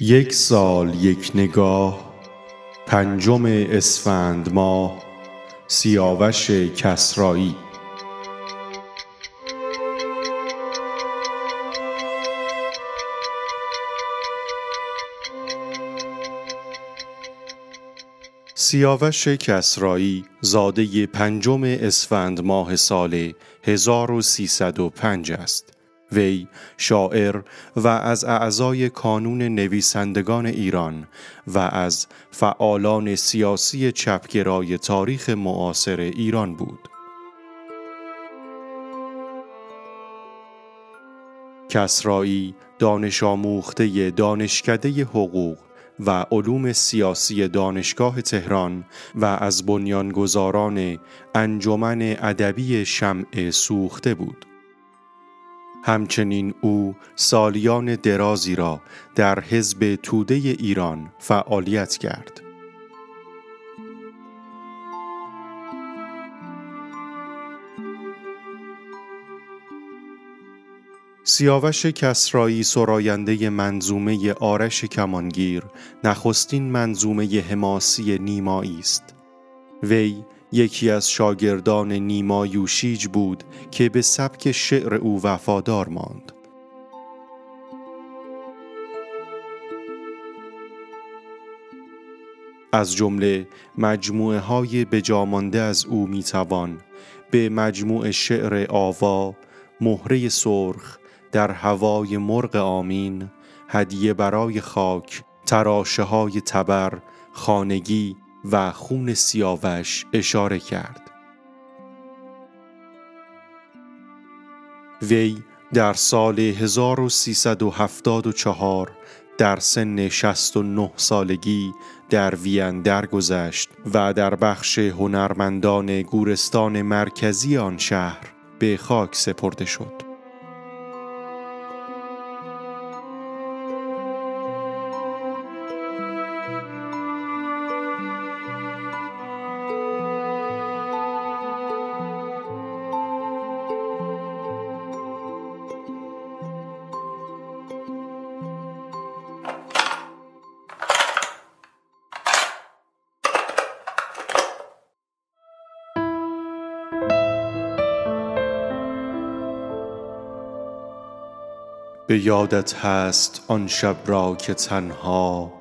یک سال یک نگاه پنجم اسفند ماه سیاوش کسرایی. سیاوش کسرایی زاده پنجم اسفند ماه سال 1305 است. وی شاعر و از اعضای کانون نویسندگان ایران و از فعالان سیاسی چپگرای تاریخ معاصر ایران بود. کسرایی دانش آموخته دانشکده حقوق و علوم سیاسی دانشگاه تهران و از بنیانگذاران انجمن ادبی شمع سوخته بود. همچنین او سالیان درازی را در حزب توده ایران فعالیت کرد. سیاوش کسرایی سراینده منظومه آرش کمانگیر نخستین منظومه حماسی نیمایی است وی یکی از شاگردان نیما یوشیج بود که به سبک شعر او وفادار ماند. از جمله مجموعه های بجامانده از او می‌توان به مجموع شعر آوا، مهره سرخ، در هوای مرغ آمین هدیه برای خاک تراشه های تبر خانگی و خون سیاوش اشاره کرد وی در سال 1374 در سن 69 سالگی در وین درگذشت و در بخش هنرمندان گورستان مرکزی آن شهر به خاک سپرده شد. به یادت هست آن شب را که تنها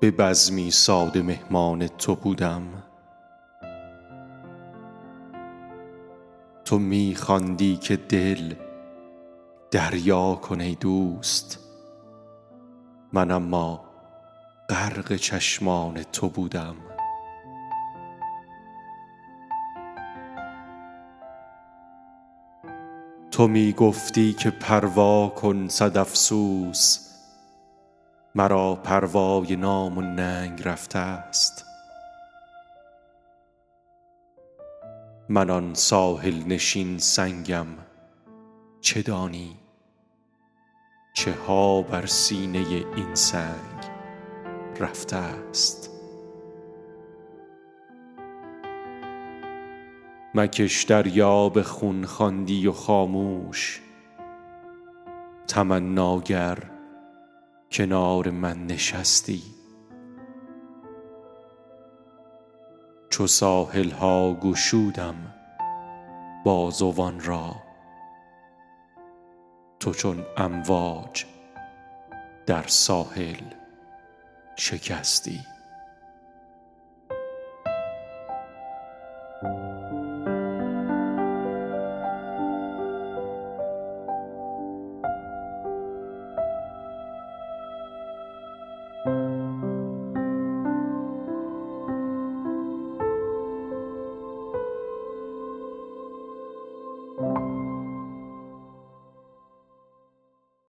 به بزمی ساده مهمان تو بودم. تو می خواندی که دل دریا کن ای دوست. من اما غرق چشمان تو بودم. تو می گفتی که پروا کن صد افسوس مرا پروای نام و ننگ رفته است. من آن ساحل نشین سنگم. چه دانی؟ چه ها بر سینه این سنگ رفته است. مکش دریا به خون خواندی و خاموش. تمناگر کنار من نشستی. چو ساحل ها گشودم بازوان را. تو چون امواج در ساحل شکستی.